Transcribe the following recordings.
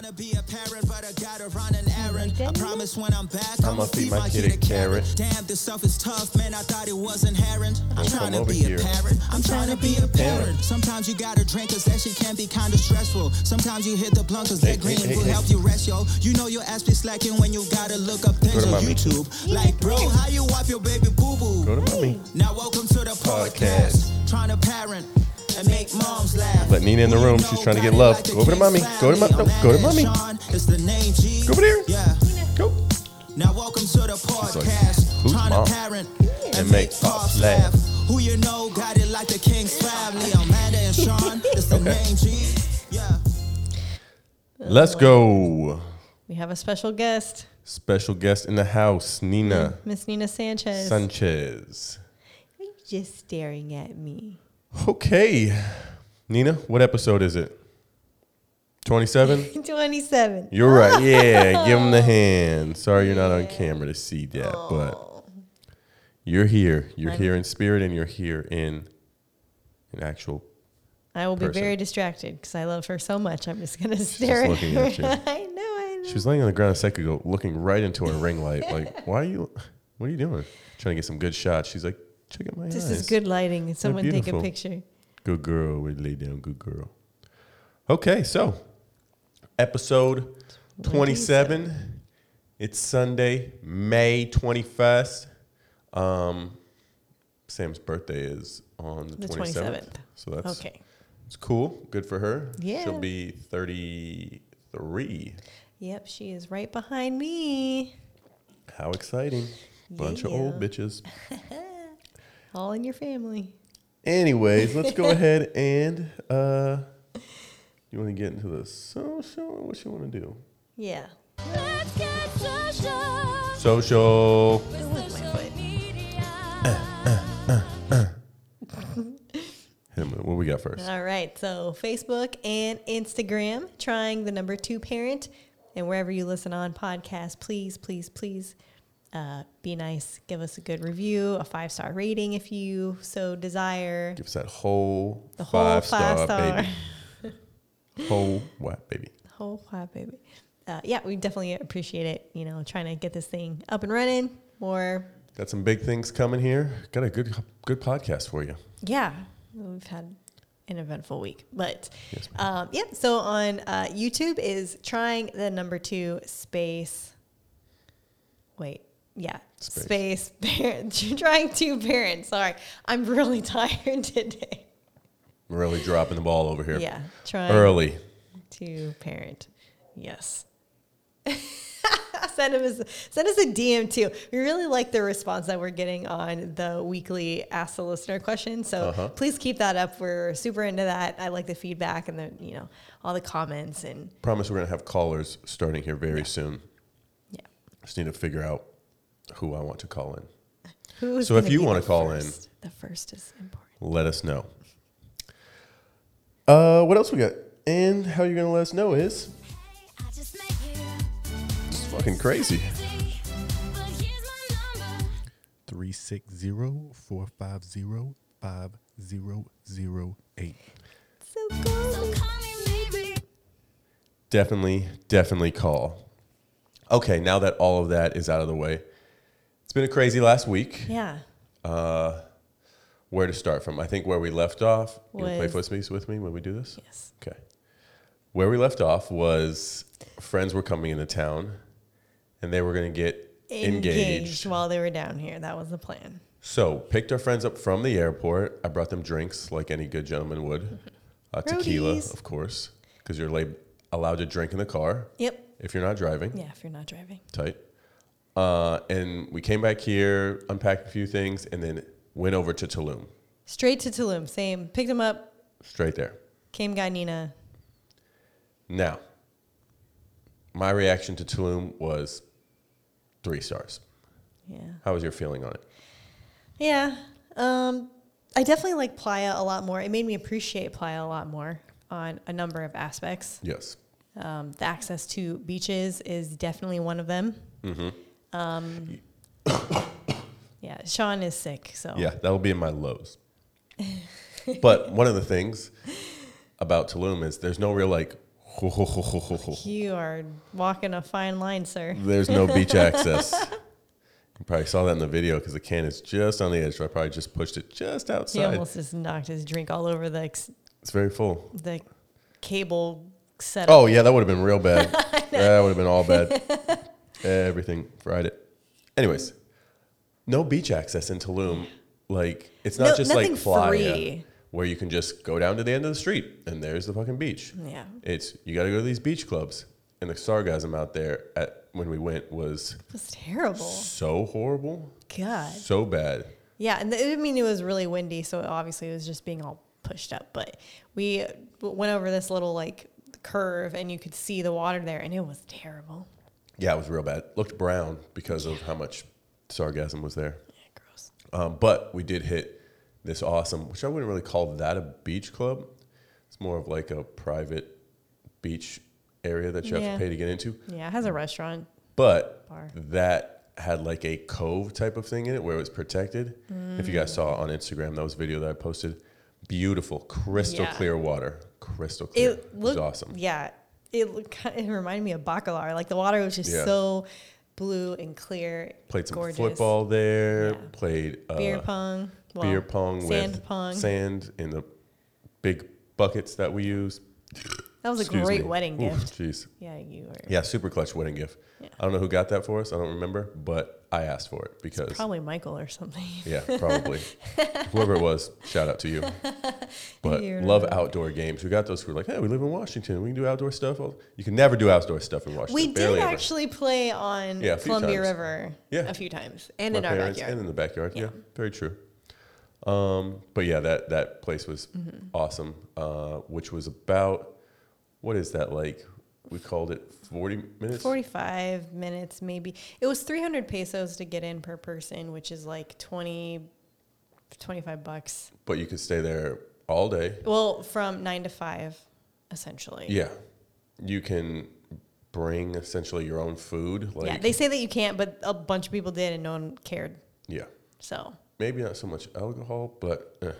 trying to be a parent, but I gotta run an errand. I promise when I'm back, I'ma I'ma feed my kid a a carrot. Damn, this stuff is tough, man. I thought it was inherent. I'm Don't trying to over be here. a parent. I'm trying to be a parent. Sometimes you gotta drink, cause that shit can be kinda stressful. Sometimes you hit the blunt, cause that green hey, hey, will help you rest, yo. You know your ass be slacking when you gotta look up things on. YouTube. Like, bro, how you wipe your baby boo boo? Go. Now welcome to the podcast. Trying to parent and make moms laugh. Let Nina in the room. She's trying to get love. Go over to mommy. Go to family. mo- no, go to mommy. Sean. It's the name G. Go over there. Yeah. Go. Now welcome to the podcast. who's mom? And make pops laugh. Who you know got it like the King's family. Amanda and Sean. It's the name G. Yeah. Let's go. We have a special guest, Special guest in the house, Nina Miss Nina Sanchez. Sanchez. Are you just staring at me? Okay. Nina, what episode is it? 27? 27. You're right. Yeah, give him the hand. Sorry you're not on camera to see that, but you're here. You're I'm- here in spirit and you're here in in actual I will be person. very distracted because I love her so much. I'm just going to stare at looking her. at you. I know, I know. She was laying on the ground a second ago, looking right into her ring light. Like, why are you? What are you doing? Trying to get some good shots. She's like, check out my this eyes. is good lighting. Someone take a picture. Good girl. We lay down. Good girl. Okay, so episode twenty-seven. It's Sunday, May twenty-first. Um, Sam's birthday is on the The twenty-seventh. 27th. So that's Okay. It's cool. Good for her. Yeah. She'll be thirty-three. Yep, she is right behind me. How exciting. Bunch of old bitches. All in your family. Anyways, let's go ahead and uh you want to get into the social what you want to do? Yeah. Let's get social. Social. With my foot. Hit 'em with- What we got first? All right. So Facebook and Instagram, trying the number two parent. And wherever you listen on podcasts, please, please, please uh, be nice. Give us a good review, a five star rating if you so desire. Give us that whole The whole five star, five-star. baby. whole what baby? Whole five, baby. Uh, yeah, we definitely appreciate it. You know, trying to get this thing up and running. More, Got some big things coming here. Got a good good podcast for you. yeah, we've had an eventful week. But Yes, um, yeah, so on uh, YouTube is trying the number two space. Wait, yeah, Space. space, parent. trying to parent. Sorry, I'm really tired today. I'm Really dropping the ball over here. Yeah, trying Early. to parent. Yes. send us send us a DM too. We really like the response that we're getting on the weekly Ask the Listener question. So Uh-huh. please keep that up. We're super into that. I like the feedback and the you know all the comments and Promise we're gonna have callers starting here very soon. yeah. Just need to figure out who I want to call in. Who's So if you wanna the call in- the first is important. Let us know. Uh, what else we got? And how you're gonna let us know is I just met you. it's fucking crazy. But here's my number. 360-450-5008. So cool. So call me maybe. Definitely, definitely call. Okay, now that all of that is out of the way, it's been a crazy last week. Yeah. Uh, where to start from? I think where we left off. You want to play Was- football with me when we do this? Yes. Okay. Where we left off was friends were coming into town, and they were going to get engaged. while they were down here. That was the plan. So picked our friends up from the airport. I brought them drinks like any good gentleman would. Uh, tequila, of course, because you're lab- allowed to drink in the car Yep. if you're not driving. Yeah, if you're not driving. Tight. Uh, and we came back here, unpacked a few things, and then went over to Tulum. Straight to Tulum. Same. Picked him up. Straight there. Came guy Nina. Now, my reaction to Tulum was three stars. Yeah. How was your feeling on it? Yeah. Um, I definitely like Playa a lot more. It made me appreciate Playa a lot more on a number of aspects. Yes. Um, the access to beaches is definitely one of them. Um, yeah, Sean is sick, so Yeah, that'll be in my lows. but one of the things about Tulum is there's no real like You are walking a fine line, sir. There's no beach access. You probably saw that in the video because the can is just on the edge. So I probably just pushed it just outside. He almost just knocked his drink all over the ex- It's very full. the cable setup. Oh yeah, that would have been real bad. that would have been all bad. Everything fried it. Anyways, no beach access in Tulum. Like it's not No- just nothing like Playa, free. where you can just go down to the end of the street and there's the fucking beach. Yeah. It's you got to go to these beach clubs, and the sargassum out there at when we went was It was terrible. so horrible, God. so bad. Yeah, and the, I mean it was really windy, so obviously it was just being all pushed up. But we went over this little like curve, and you could see the water there, and it was terrible. Yeah, it was real bad. Looked brown because of how much sargassum was there. Yeah, gross. Um, but we did hit this awesome, which I wouldn't really call that a beach club. It's more of like a private beach area that you have to pay to get into. Yeah, it has a restaurant. But Bar. that had like a cove type of thing in it where it was protected. If you guys saw on Instagram, that was a video that I posted. Beautiful, crystal Yeah. clear water. Crystal clear. It was looked awesome. Yeah, it kind it reminded me of Bacalar. Like the water was just Yeah. so blue and clear. Played some gorgeous. football there. Yeah. Played uh, beer pong, well, beer pong sand with pong. sand in the big buckets that we use. That was a Excuse great me. wedding Oof, gift. Jeez. Yeah, you were. Yeah, super clutch wedding gift. Yeah. I don't know who got that for us. I don't remember, but I asked for it because Probably Michael or something. yeah, probably whoever it was. Shout out to you. But You're love right. outdoor games. We got those. We're like, hey, we live in Washington. We can do outdoor stuff. You can never do outdoor stuff in Washington. We Barely did ever. actually play on Yeah, a few Columbia times. River Yeah. a few times and My in our parents backyard. and in the backyard. Yeah, Yeah. very true. Um, but yeah, that that place was Mm-hmm. awesome. Uh, which was about what is that like? We called it forty minutes. 45 minutes maybe. It was 300 pesos to get in per person, which is like 20 25 bucks. But you could stay there all day. Well, from 9 to 5 essentially. Yeah, you can bring essentially your own food. Like yeah, they say that you can't, but a bunch of people did and no one cared. yeah, So, maybe not so much alcohol, but eh,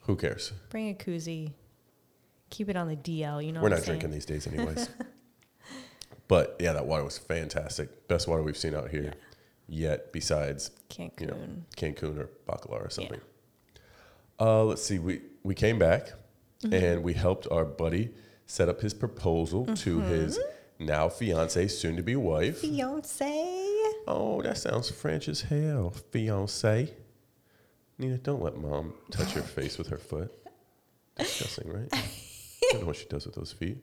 who cares? bring a koozie. Keep it on the DL, you know We're what not saying? drinking these days, anyways. but yeah, that water was fantastic. Best water we've seen out here yet, besides Cancun. you know Cancun or Bacalar or something. Uh, let's see. We we came back Mm-hmm. and we helped our buddy set up his proposal to Mm-hmm. his now fiance, soon to be wife. Fiance. Oh, that sounds French as hell. Fiance. Nina, don't let mom touch your face with her foot. Disgusting, right? I don't know what she does with those feet.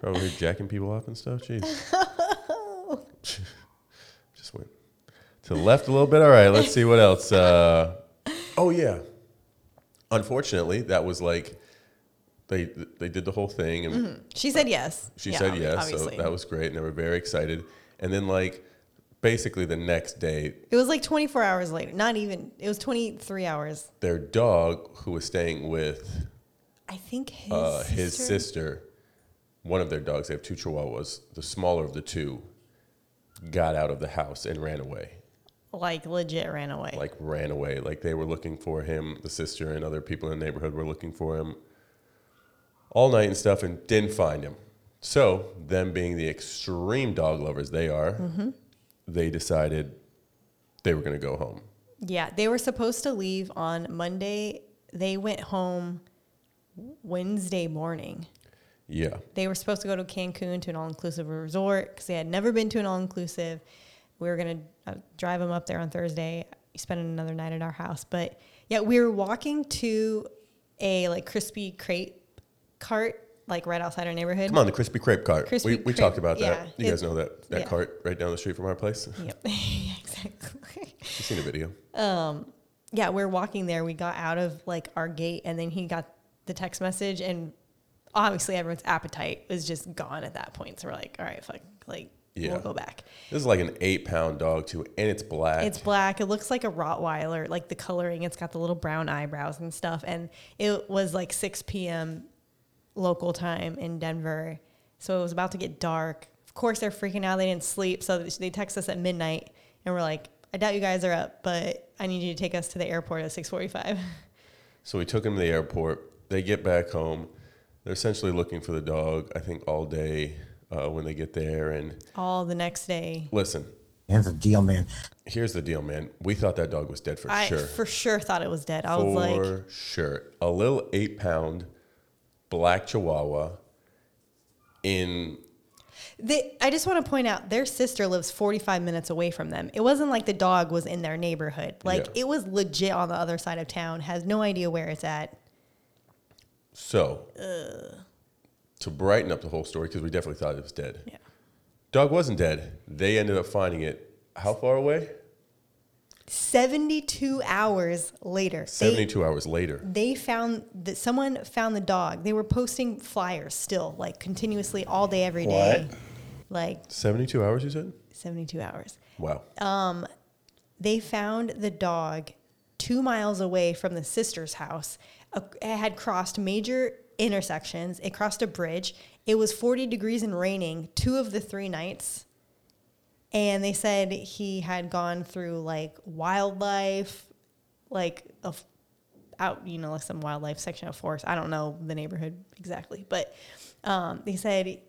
Probably jacking people up and stuff. Jeez. Just went to the left a little bit. All right, let's see what else. Uh, oh yeah. Unfortunately, that was like they they did the whole thing and She said yes. she Yeah, said yes, Obviously. so that was great, and they were very excited. And then like basically the next day, it was like 24 hours later. Not even. It was 23 hours. their dog who was staying with I think his uh, sister. his sister, one of their dogs, they have two chihuahuas, the smaller of the two, got out of the house and ran away. like legit ran away. Like ran away. Like they were looking for him. The sister and other people in the neighborhood were looking for him all night and stuff and didn't find him. So, them being the extreme dog lovers they are, Mm-hmm. they decided they were going to go home. Yeah, they were supposed to leave on Monday. They went home Wednesday morning. Yeah. They were supposed to go to Cancun to an all inclusive resort because they had never been to an all inclusive. We were going to uh, drive them up there on Thursday, spend another night at our house. But yeah, we were walking to a like crispy crepe cart, like right outside our neighborhood. Come on, the crispy crepe cart. Crispy we we crepe, talked about yeah. that. You guys know that that yeah. cart right down the street from our place. Yep, exactly. You've seen a video. yeah, we are walking there. We got out of like our gate, and then he got the text message, and obviously everyone's appetite was just gone at that point. So we're like, all right, fuck, like Yeah. we'll go back. This is like an eight pound dog too, and it's black. It's black. It looks like a Rottweiler, like the coloring. It's got the little brown eyebrows and stuff. And it was like 6 p.m. local time in Denver. So it was about to get dark. Of course, they're freaking out. They didn't sleep. So they text us at midnight and we're like, I doubt you guys are up, but I need you to take us to the airport at 645. So we took him to the airport. They get back home. They're essentially looking for the dog. I think all day uh, when they get there. And All the next day. listen, Here's the deal, man. here's the deal, man. We thought that dog was dead for I sure. for sure thought it was dead. I for was like, for sure. A little eight pound black Chihuahua in they, I just want to point out their sister lives 45 minutes away from them. It wasn't like the dog was in their neighborhood. Like Yeah. it was legit on the other side of town. Has no idea where it's at. So, to brighten up the whole story, because we definitely thought it was dead. Yeah. Dog wasn't dead. They ended up finding it how far away? 72 hours later. they- 72 hours later. they found that someone found the dog. They were posting flyers still, like continuously all day, every day. Like 72 hours, you said? 72 hours. Wow. Um, They found the dog two miles away from the sister's house. It had crossed major intersections. It crossed a bridge. It was 40 degrees and raining two of the three nights. And they said he had gone through like wildlife, like a out, you know, like some wildlife section of forest. I don't know the neighborhood exactly, but um, they said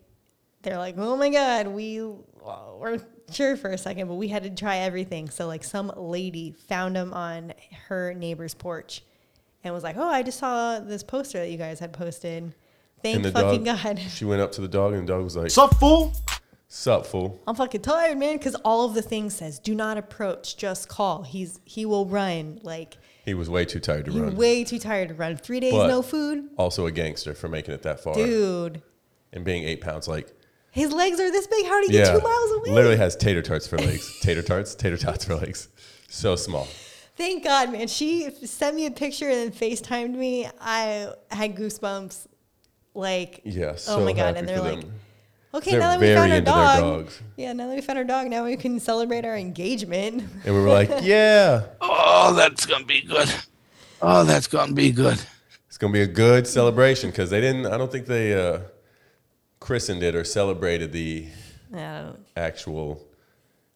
they're like, oh my god, we we're sure for a second, but we had to try everything. So like some lady found him on her neighbor's porch, and was like, oh, I just saw this poster that you guys had posted. Thank and the fucking dog, god. she went up to the dog, and the dog was like, Sup, fool? Sup, fool? I'm fucking tired, man, because all of the things says do not approach, just call. He's he will run. Like He was way too tired to you're run. way too tired to run. Three days But- no food, also a gangster for making it that far. dude. And being eight pounds, like, His legs are this big. How did he yeah. get two miles away? Literally has tater tarts for legs. tater tarts? Tater tots for legs. So small. Thank God, man. She sent me a picture and then FaceTimed me. I had goosebumps. Like, Yeah, oh my God. And they're like, them. okay, They're now that we found our into their dog. dogs. Yeah, now that we found our dog, now we can celebrate our engagement. And we were like, yeah, Oh, that's gonna be good. Oh, that's gonna be good. it's going to be a good celebration because they didn't, I don't think they uh, christened it or celebrated the I don't, actual.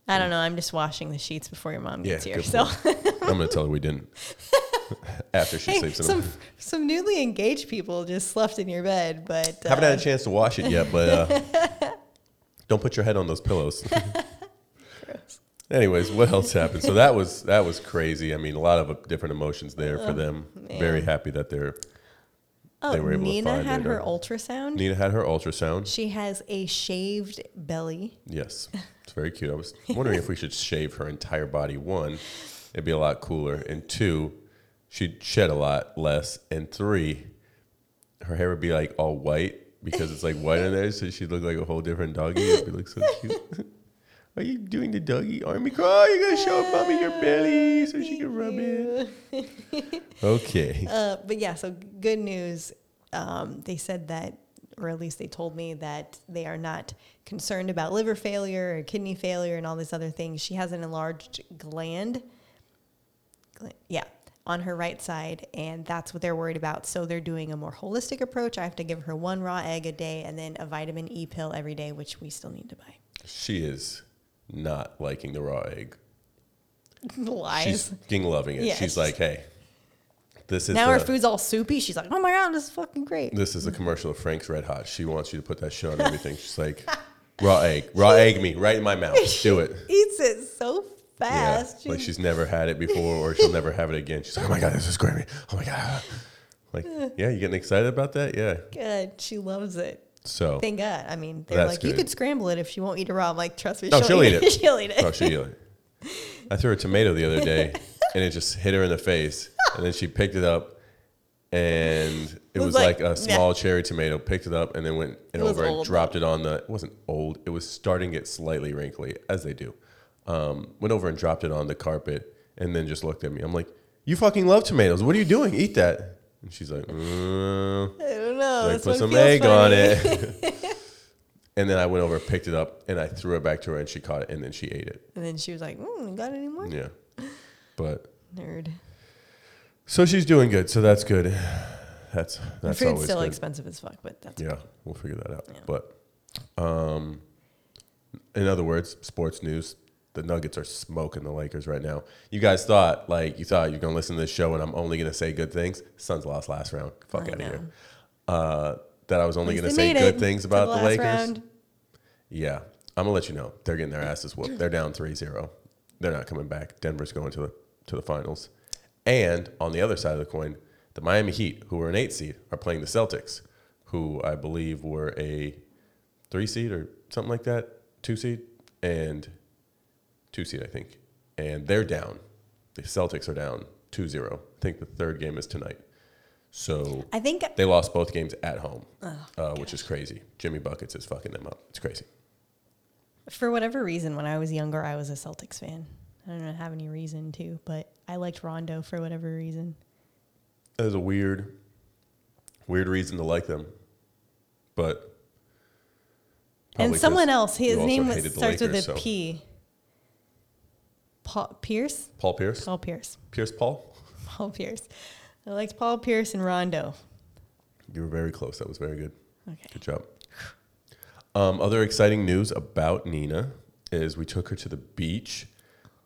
I don't know. I'm just washing the sheets before your mom Yeah, gets here. So. I'm going to tell her we didn't. After she hey, sleeps in some, them. some newly engaged people just slept in your bed, but uh, Haven't had a chance to wash it yet, but uh, don't put your head on those pillows. Anyways, what else happened? So that was that was crazy. I mean, a lot of uh, different emotions there for them. Very happy that they're oh, they were able to Nina find had her uh, ultrasound. Nina had her ultrasound. She has a shaved belly. Yes, it's very cute. I was wondering if we should shave her entire body. One, it'd be a lot cooler, and two, she'd shed a lot less, and three, her hair would be like all white because it's like white in there, so she'd look like a whole different doggy. It'd be like so cute. Are you doing the doggy army crawl? You gotta show mommy your belly so she can rub it. Okay. Uh, but yeah, so good news. Um, they said that, or at least they told me that they are not concerned about liver failure or kidney failure and all these other things. She has an enlarged gland. gla- Yeah. On her right side, and that's what they're worried about. So they're doing a more holistic approach. I have to give her one raw egg a day and then a vitamin E pill every day, which we still need to buy. She is not liking the raw egg. Lies. She's fucking loving it. Yeah, she's she's- like, hey, this is now her food's all soupy. She's like, "Oh my god, this is fucking great." This is a commercial of Frank's Red Hot. She wants you to put that shit on everything. She's like, raw egg, raw egg me right in my mouth. Do it. Eats it so Yeah, fast. like she's never had it before, or she'll never have it again. She's like, oh my god, this is great. Oh my god. Like, yeah, you getting excited about that? Yeah. good. She loves it. So, Thank God. I mean, they're like, you could scramble it if she won't eat it raw. I'm like, trust me, No, she'll eat it. she'll eat it. oh, she. I threw a tomato the other day, and it just hit her in the face, and then she picked it up, and it was was like- like, a small cherry tomato. Picked it up, and then went and It over and dropped it on the. It wasn't old. It was starting to get slightly wrinkly, as they do. Um, went over and dropped it on the carpet, and then just looked at me. I'm like, "You fucking love tomatoes. What are you doing? Eat that." And she's like, mm. I don't know. like put some egg on it. and then I went over, picked it up, and I threw it back to her, and she caught it, and then she ate it. and then she was like, mm, got any more? Yeah, but Nerd. so she's doing good. So that's good. That's that's food's always still good. expensive as fuck, but that's Yeah, we'll figure that out. Yeah. But um, in other words, sports news. The Nuggets are smoking the Lakers right now. You guys thought like you thought you're gonna listen to this show and I'm only gonna say good things. Suns lost last round. Fuck I out of here. Uh, that I was only gonna say good things about the, last Lakers. round. Yeah, I'm gonna let you know. They're getting their asses whooped. They're down 3-0. They're not coming back. Denver's going to the to the finals. And on the other side of the coin, the Miami Heat, who were an eight seed, are playing the Celtics, who I believe were a three seed or something like that, two seed, and two seed, I think. And they're down. The Celtics are down 2-0. I think the third game is tonight. So I think they lost both games at home, uh, which is crazy. Jimmy Buckets is fucking them up. It's crazy. for whatever reason, when I was younger, I was a Celtics fan. I don't have any reason to, but I liked Rondo for whatever reason. That is a weird, weird reason to like them, but and someone else, his name was, starts with a so- P. Paul Pierce. Paul Pierce, Paul Pierce. Pierce Paul. Paul Pierce. I liked Paul Pierce and Rondo. You were very close. That was very good. Okay. Good job. Um, other exciting news about Nina is we took her to the beach,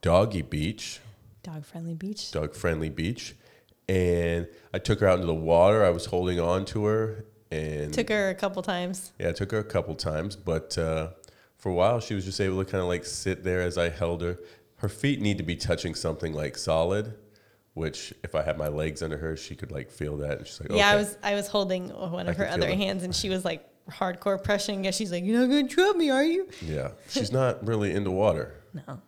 Doggy Beach, Dog friendly beach. dog friendly beach, and I took her out into the water. I was holding on to her and Took her a couple times. Yeah, I took her a couple times, but uh, for a while she was just able to kind of like sit there as I held her. Her feet need to be touching something like solid, which if I had my legs under her, she could like feel that. And she's like, Yeah, I was I was holding one I of her other hands, and she was like hardcore pressing. it. She's like, "You're not gonna trip me, are you?" yeah. She's not really into water, No.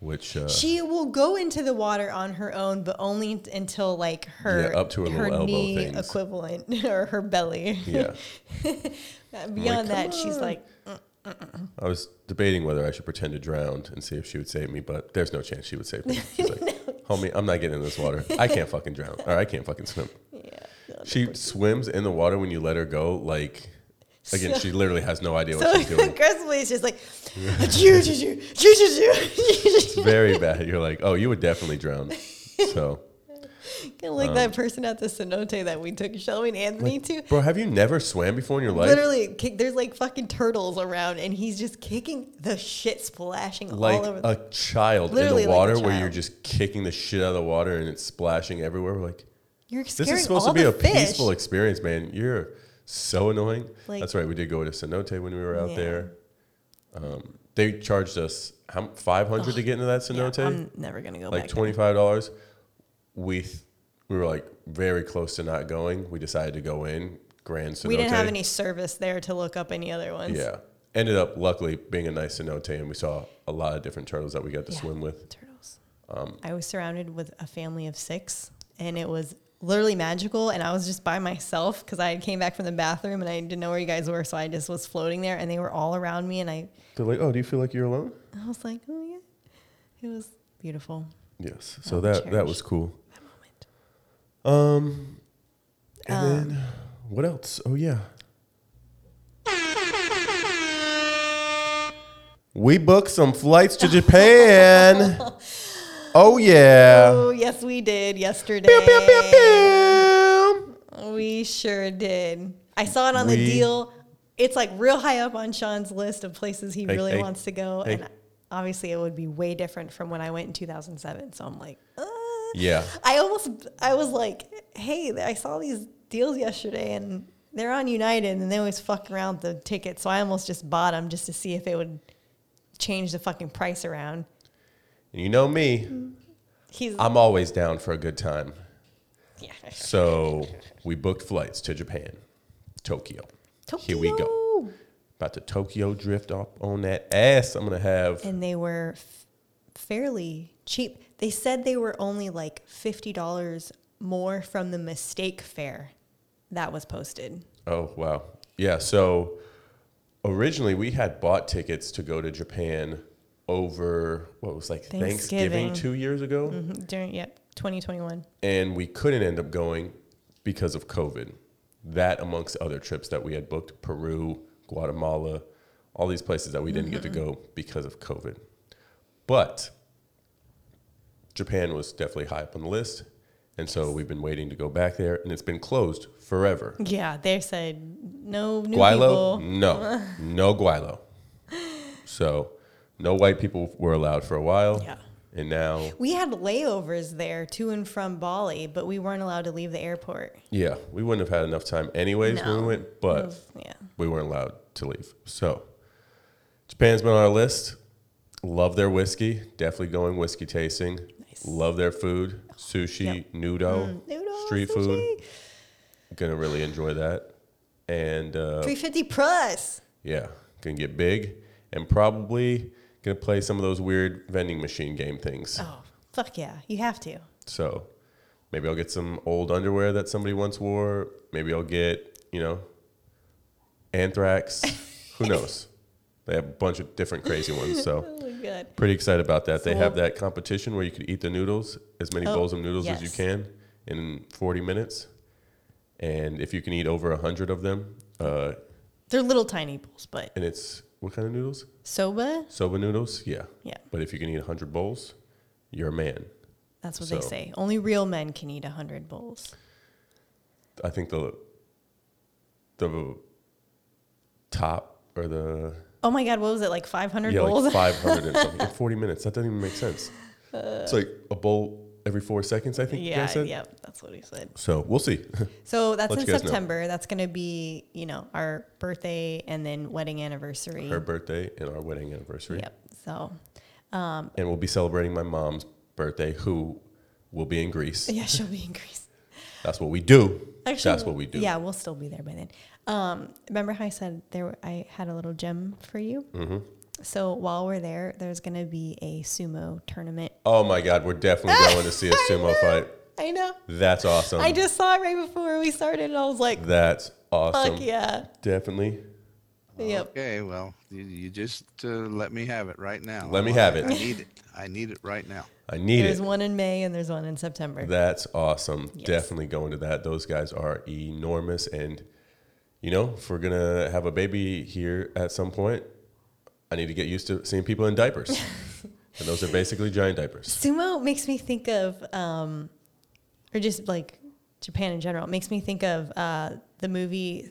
which uh, She will go into the water on her own, but only until like her Yeah, up to her little elbow knee things. equivalent or her belly. yeah. Beyond "Come that, she's like, I was debating whether I should pretend to drown and see if she would save me, but there's no chance she would save me. She's like, homie, I'm not getting in this water. I can't fucking drown, or I can't fucking swim. yeah. no. She swims in the water when you let her go, like. Again, So- she literally has no idea what So she's doing. aggressively, it's just like, very bad. You're like, oh, you would definitely drown. So, kind of like Um, that person at the cenote that we took Shelby and Anthony to. bro, have you never swam before in your life? Literally, kick, there's like fucking turtles around, and he's just kicking the shit, splashing like all over. the- a child Literally in like the water where you're just kicking the shit out of the water and it's splashing everywhere. We're like, You're this is supposed to be a fish. peaceful experience, man. You're so annoying. Like- That's right. We did go to cenote when we were out Yeah. there. Um, they charged us how five hundred to get into that Yeah, cenote. I'm never gonna go like back. twenty five dollars. We we were like very close to not going. We decided to go in Grand Cenote. We didn't have any service there to look up any other ones. Yeah. Ended up luckily being a nice cenote, and we saw a lot of different turtles that we got to Yeah. swim with. turtles. Um, I was surrounded with a family of six, and it was literally magical. And I was just by myself because I came back from the bathroom and I didn't know where you guys were, so I just was floating there, and they were all around me, and I, They're like, "Oh, do you feel like you're alone?" I was like, oh yeah, it was beautiful. Yes. So I'll that that was cool. Um, and then what else? Oh yeah. We booked some flights to Japan. oh yeah. Oh yes, we did yesterday. Pew, pew, pew, pew. We sure did. I saw it on the deal. It's like real high up on Sean's list of places he Hey, really hey, wants to go, hey. and obviously it would be way different from when I went in 2007. So I'm like. Yeah. I almost, I was like, hey, I saw these deals yesterday, and they're on United, and they always fuck around the tickets. So I almost just bought them just to see if it would change the fucking price around. And you know me, He's I'm always down for a good time. yeah. So we booked flights to Japan, Tokyo. Tokyo. Here we go. About to Tokyo drift up on that ass. I'm gonna have. and they were f- fairly cheap. They said they were only like fifty dollars more from the mistake fare that was posted. Oh wow, yeah. So originally we had bought tickets to go to Japan over what was like Thanksgiving, Thanksgiving. two years ago, Mhm, During yep, twenty twenty one. and we couldn't end up going because of COVID. That amongst other trips that we had booked, Peru, Guatemala, all these places that we didn't get to go because of COVID. But Japan was definitely high up on the list. And so we've been waiting to go back there, and it's been closed forever. Yeah, they said no new gweilo? people. No, no gweilo. So no white people were allowed for a while. Yeah. And now, We had layovers there to and from Bali, but we weren't allowed to leave the airport. yeah, we wouldn't have had enough time anyways when we went, but Yeah. we weren't allowed to leave. So, Japan's been on our list. Love their whiskey. Definitely going whiskey tasting. Nice. Love their food. Sushi, Yep. noodle, Noodle, street food. Gonna really enjoy that. And uh, 350 plus. yeah, gonna get big and probably gonna play some of those weird vending machine game things. Oh, fuck yeah. You have to. So maybe I'll get some old underwear that somebody once wore. Maybe I'll get, you know, anthrax. Who knows? They have a bunch of different crazy ones. So Oh pretty excited about that. They have that competition where you could eat the noodles, as many Oh, bowls of noodles as you can in 40 minutes. And if you can eat over 100 of them, uh, They're little tiny bowls, but and it's what kind of noodles? soba, Soba noodles? Yeah. yeah, But if you can eat 100 bowls, you're a man. that's what they say. Only real men can eat 100 bowls. I think the the top or the Oh my God, what was it, like 500 yeah bowls? like 500 and something in 40 minutes. That doesn't even make sense. it's like a bowl every four seconds. I think you yeah, guys said. yeah, that's what he said. So we'll see. So that's in guys know. September. That's going to be, you know, our birthday and then wedding anniversary. Her birthday and our wedding anniversary, Yep. So, um, and we'll be celebrating my mom's birthday, who will be in Greece. yeah, she'll be in Greece. That's what we do. Actually, That's what we do. Yeah, we'll still be there by then. Um, remember how I said there? I had a little gem for you. Mm-hmm. So while we're there, there's going to be a sumo tournament. Oh my God, we're definitely going to see a sumo fight. I know. That's awesome. I just saw it right before we started, and I was like, That's awesome. "Fuck yeah!" Definitely. Yep. Okay, well, you, you just uh, let me have it right now. Let me I- have it. I need it. I need it right now. I need There's it. There's one in May and there's one in September. That's awesome. Yes. Definitely going to that. Those guys are enormous. And, you know, if we're going to have a baby here at some point, I need to get used to seeing people in diapers. and those are basically giant diapers. Sumo makes me think of, um, or just like Japan in general. It makes me think of uh, the movie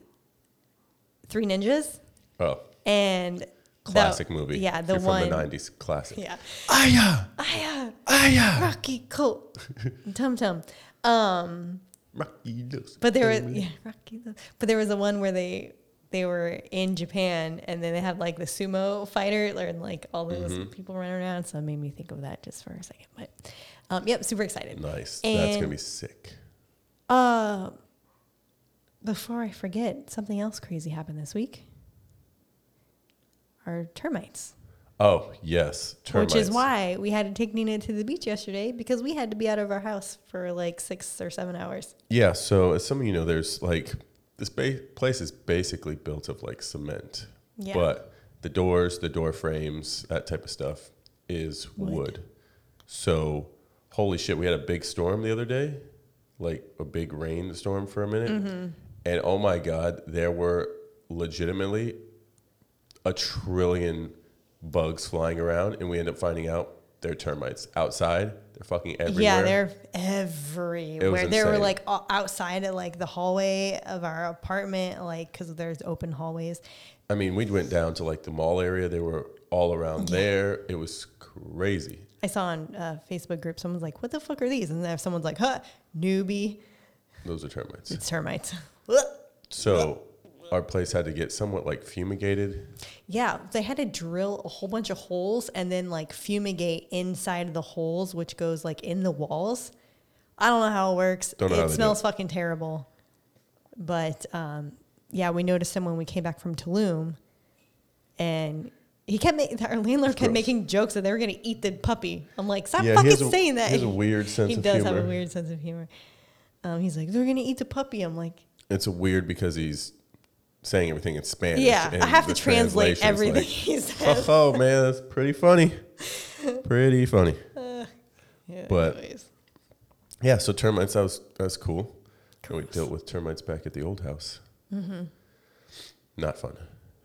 Three Ninjas Oh, and the- classic movie. Yeah, the you're one. from the 90s. Classic. Yeah, Aya! Aya, Aya! Rocky Colt, Tum Tum. Um, Rocky Looks but there was yeah, Rocky. the- But there was the one where they they were in Japan and then they had like the sumo fighter and like all those Mm-hmm. people running around. So it made me think of that just for a second. But um, yep, super excited. Nice. That's going to be sick. Uh, before I forget, something else crazy happened this week. Our termites, Oh, yes. Termites. which is why we had to take Nina to the beach yesterday because we had to be out of our house for like six or seven hours. Yeah, so as some of you know, there's like this ba- place is basically built of like cement, Yeah. but the doors, the door frames, that type of stuff is Wood. wood. So, holy shit, we had a big storm the other day, like a big rain storm for a minute, Mm-hmm. and oh my god, there were legitimately a trillion bugs flying around, and we end up finding out they're termites outside. They're fucking everywhere. Yeah, they're everywhere. They were like outside of like the hallway of our apartment, like because there's open hallways. I mean, we went down to like the mall area. They were all around there. It was crazy. I saw on uh, Facebook group someone's like, "What the fuck are these?" And then someone's like, "Huh, newbie, Those are termites. it's termites." So our place had to get somewhat like fumigated. Yeah, they had to drill a whole bunch of holes and then like fumigate inside of the holes, which goes like in the walls. I don't know how it works. Don't know how it do smells fucking terrible. But um, yeah, we noticed him when we came back from Tulum, and he kept making our landlord kept making jokes that they were gonna eat the puppy. I'm like, stop Yeah, fucking a- saying that. he has a weird sense he of humor. He does have a weird sense of humor. Um, he's like, they're gonna eat the puppy. I'm like, It's a weird because he's saying everything in Spanish. yeah, and I have to translate translation's everything like, he says. oh man, that's pretty funny. Pretty funny. Yeah, but- anyways. Yeah, so termites, that was, that was cool. And we dealt with termites back at the old house. Mm-hmm. Not fun.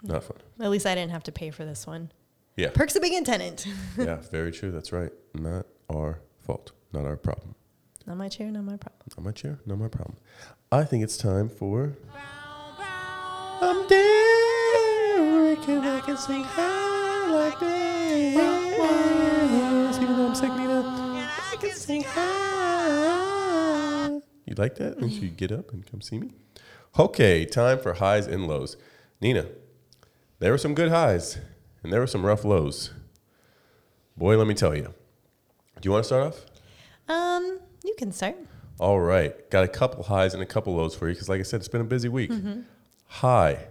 Not fun. At least I didn't have to pay for this one. Yeah. Perks of being a tenant. yeah, very true. That's right. Not our fault. Not our problem. not my chair, not my problem. Not my chair, not my problem. I think it's time for. I'm dead. Can I can sing high like this? Even though I'm sick, Nina. Sing high. You like that? Make sure you get up and come see me. Okay, time for highs and lows. Nina, there were some good highs and there were some rough lows. Boy, let me tell you. Do you want to start off? Um, you can start. All right. Got a couple highs and a couple lows for you because, like I said, it's been a busy week. High.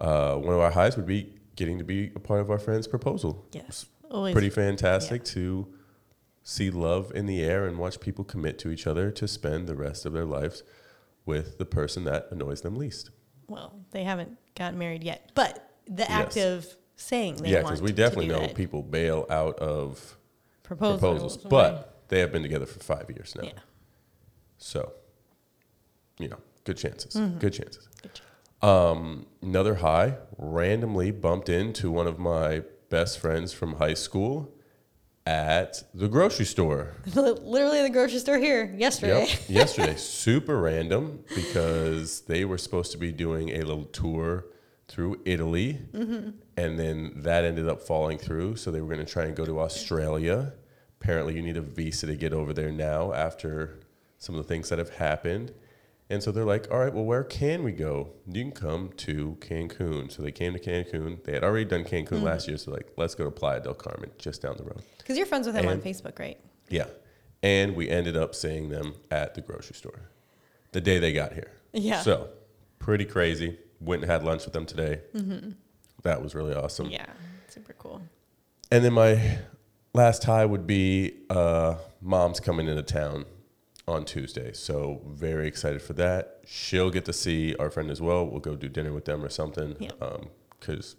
Uh, one of our highs would be getting to be a part of our friend's proposal. Yes. Always. Pretty fantastic to see love in the air and watch people commit to each other to spend the rest of their lives with the person that annoys them least. Well, they haven't gotten married yet, but the act of saying they yeah, because we definitely know that. people bail out of proposals, proposals, but they have been together for five years now. yeah, So, you know, good chances. Mm-hmm. Good chances. Um, another high, randomly bumped into one of my best friends from high school at the grocery store. literally the grocery store here yesterday. Yep, yesterday. Super random because they were supposed to be doing a little tour through Italy, Mm-hmm. and then that ended up falling through. So they were going to try and go to Australia. Apparently, you need a visa to get over there now after some of the things that have happened. And so they're like, all right, well, where can we go? You can come to Cancun. So they came to Cancun. They had already done Cancun Mm-hmm. last year. So, like, let's go to Playa del Carmen, just down the road. Because you're friends with him on Facebook, right? Yeah. And we ended up seeing them at the grocery store the day they got here. Yeah. So, pretty crazy. Went and had lunch with them today. That was really awesome. Mm-hmm. Yeah, super cool. And then my last high would be uh, mom's coming into town on Tuesday. So, very excited for that. She'll get to see our friend as well. We'll go do dinner with them or something. Yeah. Because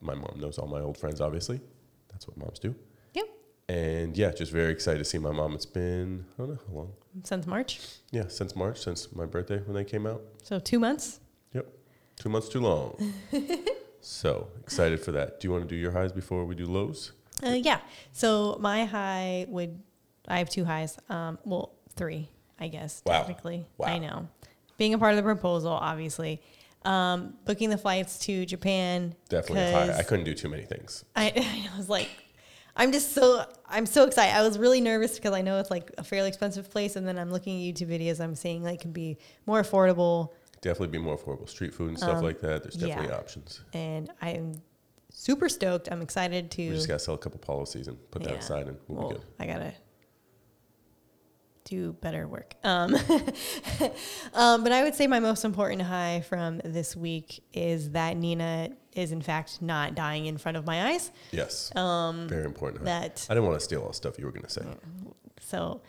my mom knows all my old friends, obviously. That's what moms do. Yep. And yeah, just very excited to see my mom. It's been, I don't know how long. Since March, Yeah, since March, since my birthday when they came out. so two months. Yep. Two months too long. so excited for that. Do you want to do your highs before we do lows? Uh, yeah. So my high would, I have two highs. Um, well, three, I guess. Wow. Technically, Wow. I know. Being a part of the proposal, obviously. Um, booking the flights to Japan. Definitely high. I couldn't do too many things. I, I was like, I'm just so I'm so excited. I was really nervous because I know it's like a fairly expensive place, and then I'm looking at YouTube videos. I'm seeing like can be more affordable, Definitely be more affordable. Street food and stuff like that. There's definitely Um, yeah. options. and I'm super stoked. I'm excited to. We just got to sell a couple policies and put that aside and we'll, well, be good. I gotta do better work. Um, um, but I would say my most important high from this week is that Nina is in fact not dying in front of my eyes. Yes. Um, Very important. high. that- I didn't want to steal all the stuff you were going to say. So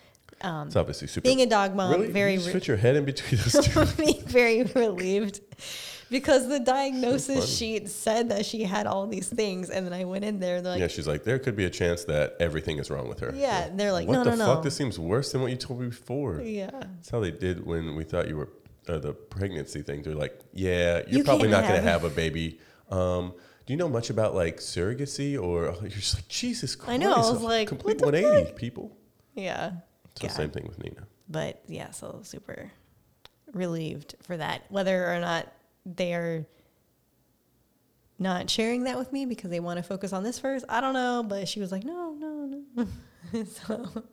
um, It's obviously super. being a dog mom, really? very you just re- fit your head in between those two. being very relieved because the diagnosis sheet said that she had all these things, and then I went in there and they're like, yeah, she's like, there could be a chance that everything is wrong with her. Yeah, they're like, what no, the no, fuck? no. This seems worse than what you told me before. yeah. That's how they did when we thought you were uh, the pregnancy thing. They're like, yeah, you're You probably can't going to have- a baby. Um, do you know much about like surrogacy or you're just like Jesus Christ? I know, I was like, complete what the 180 people. Yeah. So God. same thing with Nina. But yeah, so super relieved for that. Whether or not they're not sharing that with me because they want to focus on this first, I don't know. But she was like, no, no, no. so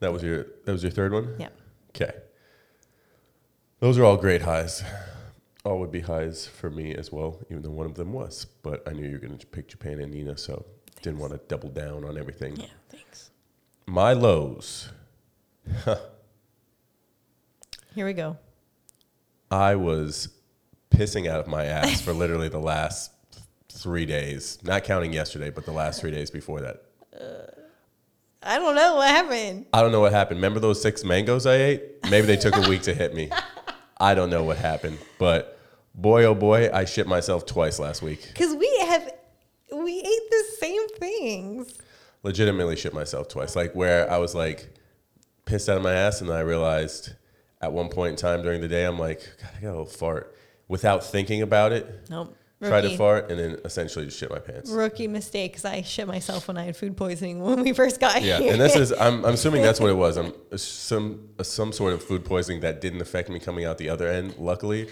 That was your that was your third one. yeah, Okay. Those are all great highs. All would be highs for me as well, even though one of them was. But I knew you were going to pick Japan and Nina, so didn't want to double down on everything. yeah. Thanks. My lows. Here we go. I was pissing out of my ass for literally the last three days, not counting yesterday, but the last three days before that. I don't know what happened I don't know what happened. Remember those six mangoes I ate? Maybe they took a week to hit me. I don't know what happened, but boy, oh boy, I shit myself twice last week. because we have we ate the same things. Legitimately shit myself twice. Like where I was like pissed out of my ass, and then I realized at one point in time during the day, I'm like, God, I got a little fart without thinking about it. Nope. Tried to fart and then essentially just shit my pants. Rookie mistake because I shit myself when I had food poisoning when we first got Yeah, here. Yeah, and this is I'm, I'm assuming that's what it was. I'm some uh, some sort of food poisoning that didn't affect me coming out the other end, luckily.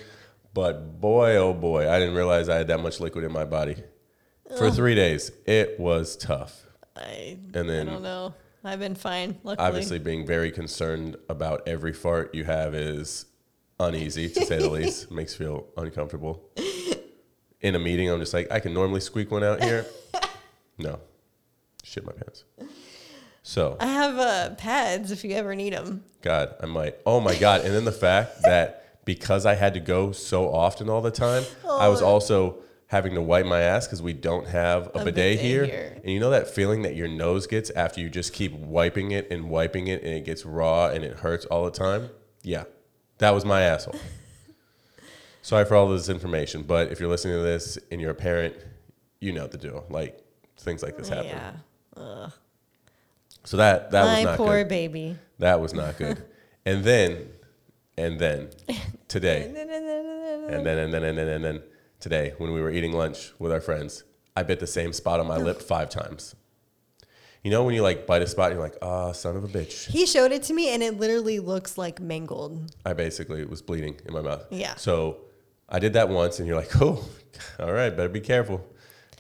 But boy, oh boy, I didn't realize I had that much liquid in my body for three days. It was tough. I, And then- I don't know. I've been fine. Luckily. Obviously, being very concerned about every fart you have is uneasy, to say the least. Makes feel uncomfortable. In a meeting, I'm just like, I can normally squeak one out here. No, shit my pants. So, I have uh, pads if you ever need them. God, I might. Oh my God. And then the fact that because I had to go so often all the time, I was also having to wipe my ass because we don't have a, A bidet, bidet here. here. And you know that feeling that your nose gets after you just keep wiping it and wiping it and it gets raw and it hurts all the time? Yeah, that was my asshole. Sorry for all this information, but if you're listening to this and you're a parent, you know the deal. Like things like this happen. Yeah. So that that was My not poor good. baby. That was not good. and then, and then, today, and then, and then, and then, and then, and then, today, when we were eating lunch with our friends, I bit the same spot on my lip five times. You know when you like bite a spot, and you're like, ah, son of a bitch. He showed it to me, and it literally looks like mangled. I basically was bleeding in my mouth. Yeah. So I did that once, and you're like, oh, all right, better be careful.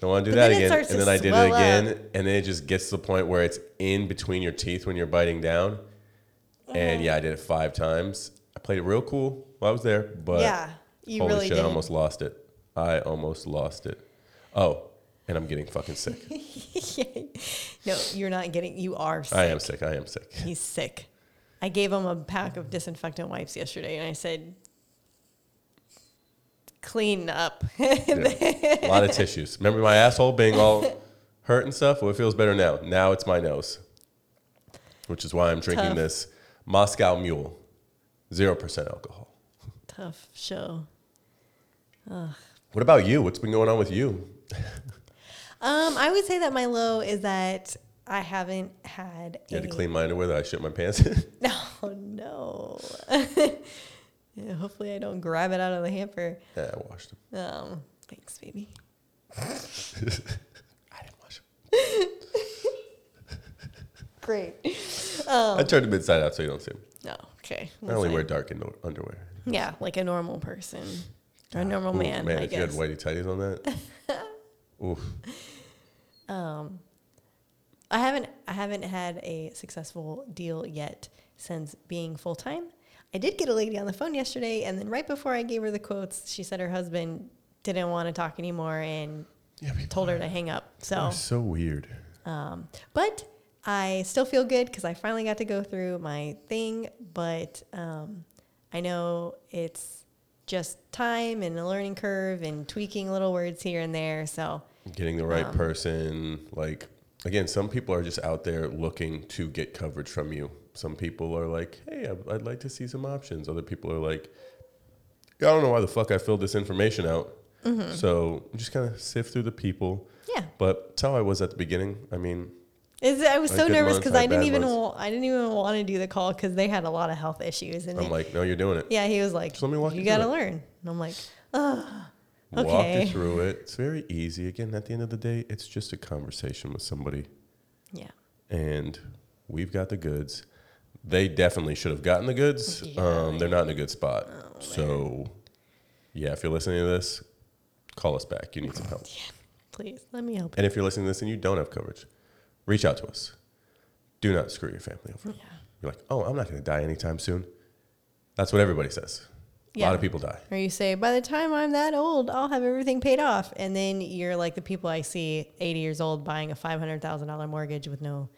Don't want to do But that then it again. starts And to then I did swell it again, up. and then it just gets to the point where it's in between your teeth when you're biting down. And yeah, I did it five times. I played it real cool while I was there, but yeah, you holy really shit, did. I almost lost it. I almost lost it. Oh, and I'm getting fucking sick. no, you're not getting. You are. Sick. I am sick. I am sick. He's sick. I gave him a pack of disinfectant wipes yesterday, and I said, "Clean up." Yeah. A lot of tissues. Remember my asshole being all hurt and stuff? Well, it feels better now. Now it's my nose, which is why I'm drinking Tough. this Moscow Mule, zero percent alcohol. Tough show. What about you? What's been going on with you? Um, I would say that my low is that I haven't had. You had to clean my underwear that I shit my pants. in? No, no. Yeah, hopefully, I don't grab it out of the hamper. yeah, I washed them. Um, thanks, baby. I didn't wash them. Great. I turned them inside out so you don't see them. No, okay. I only wear dark in- underwear. Yeah, like a normal person or a normal Ooh, man. man I if you had whitey tighties on that. Oof. I haven't I haven't had a successful deal yet since being full time. I did get a lady on the phone yesterday, and then right before I gave her the quotes, she said her husband didn't want to talk anymore and Yeah, told her to hang up. So, so weird. um, but I still feel good because I finally got to go through my thing. But um, I know it's just time and a learning curve and tweaking little words here and there. So getting the right Um, person like again some people are just out there looking to get coverage from you. Some people are like hey I'd- like to see some options. Other people are like i don't know why the fuck i filled this information out. Mm-hmm. so just kind of sift through the people. Yeah, but that's how i was at the beginning. I mean Is I was Like so nervous because I didn't even wa- I didn't even want to do the call because they had a lot of health issues and i'm then- like no you're doing it yeah he was like let me walk you you got to learn and I'm like oh walk you through it it's very easy again at the end of the day it's just a conversation with somebody yeah and we've got the goods. They definitely should have gotten the goods. Yeah. Um, they're not in a good spot. Oh, so, yeah, if you're listening to this, call us back. You need some help. please let me help you And if you're listening to this and you don't have coverage, reach out to us. Do not screw your family over. yeah You're like, oh, I'm not going to die anytime soon. That's what everybody says. A lot of people die. or you say by the time I'm that old I'll have everything paid off and then you're like the people I see 80 years old buying a five hundred thousand dollar mortgage with no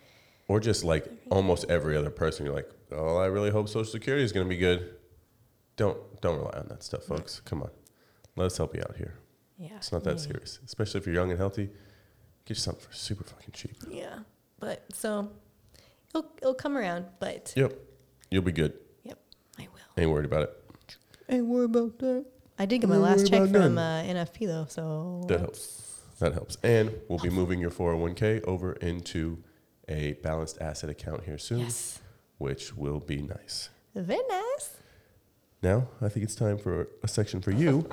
Or just like almost every other person, you're like, oh, I really hope Social Security is going to be good. Don't don't rely on that stuff, folks. Come on, let us help you out here. yeah It's not that yeah. serious, especially if you're young and healthy. Get you something for super fucking cheap. yeah but so it'll it'll come around but Yep, you'll be good. yep I will. Ain't worried about it. Ain't worry about that. I did get my last check from uh, NFP though, so That helps. That helps. And we'll be moving your 401k over into a balanced asset account here soon, yes, which will be nice. very nice. Now, I think it's time for a section for you.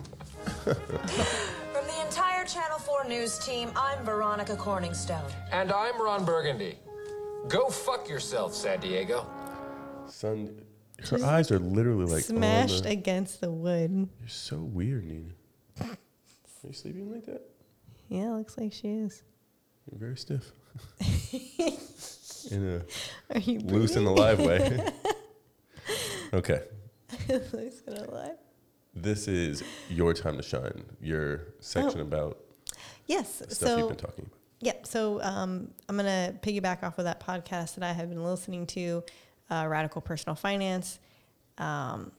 From the entire Channel 4 news team, I'm Veronica Corningstone. And I'm Ron Burgundy. Go fuck yourself, San Diego. Son, her eyes are literally like Smashed the- against the wood. You're so weird, Nina. Are you sleeping like that? Yeah, looks like she is. You're very stiff. in Are you a loose and alive way. okay. loose and alive? This is your time to shine. Your section Oh. about Yes. stuff so you've been talking about. Yep. So um, I'm going to piggyback off of that podcast that I have been listening to, uh, Radical Personal Finance. Um,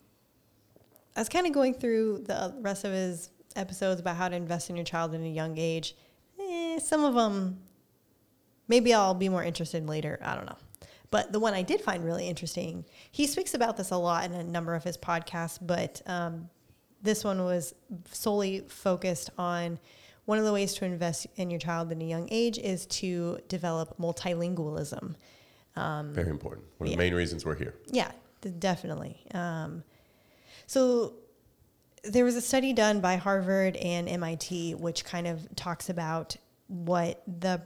I was kind of going through the rest of his episodes about how to invest in your child in a young age. Eh, some of them, maybe I'll be more interested later. I don't know. But the one I did find really interesting, he speaks about this a lot in a number of his podcasts, but um, this one was solely focused on one of the ways to invest in your child in a young age is to develop multilingualism. Very important. One of yeah. the main reasons we're here. Yeah, definitely. Um, so there was a study done by Harvard and MIT, which kind of talks about what the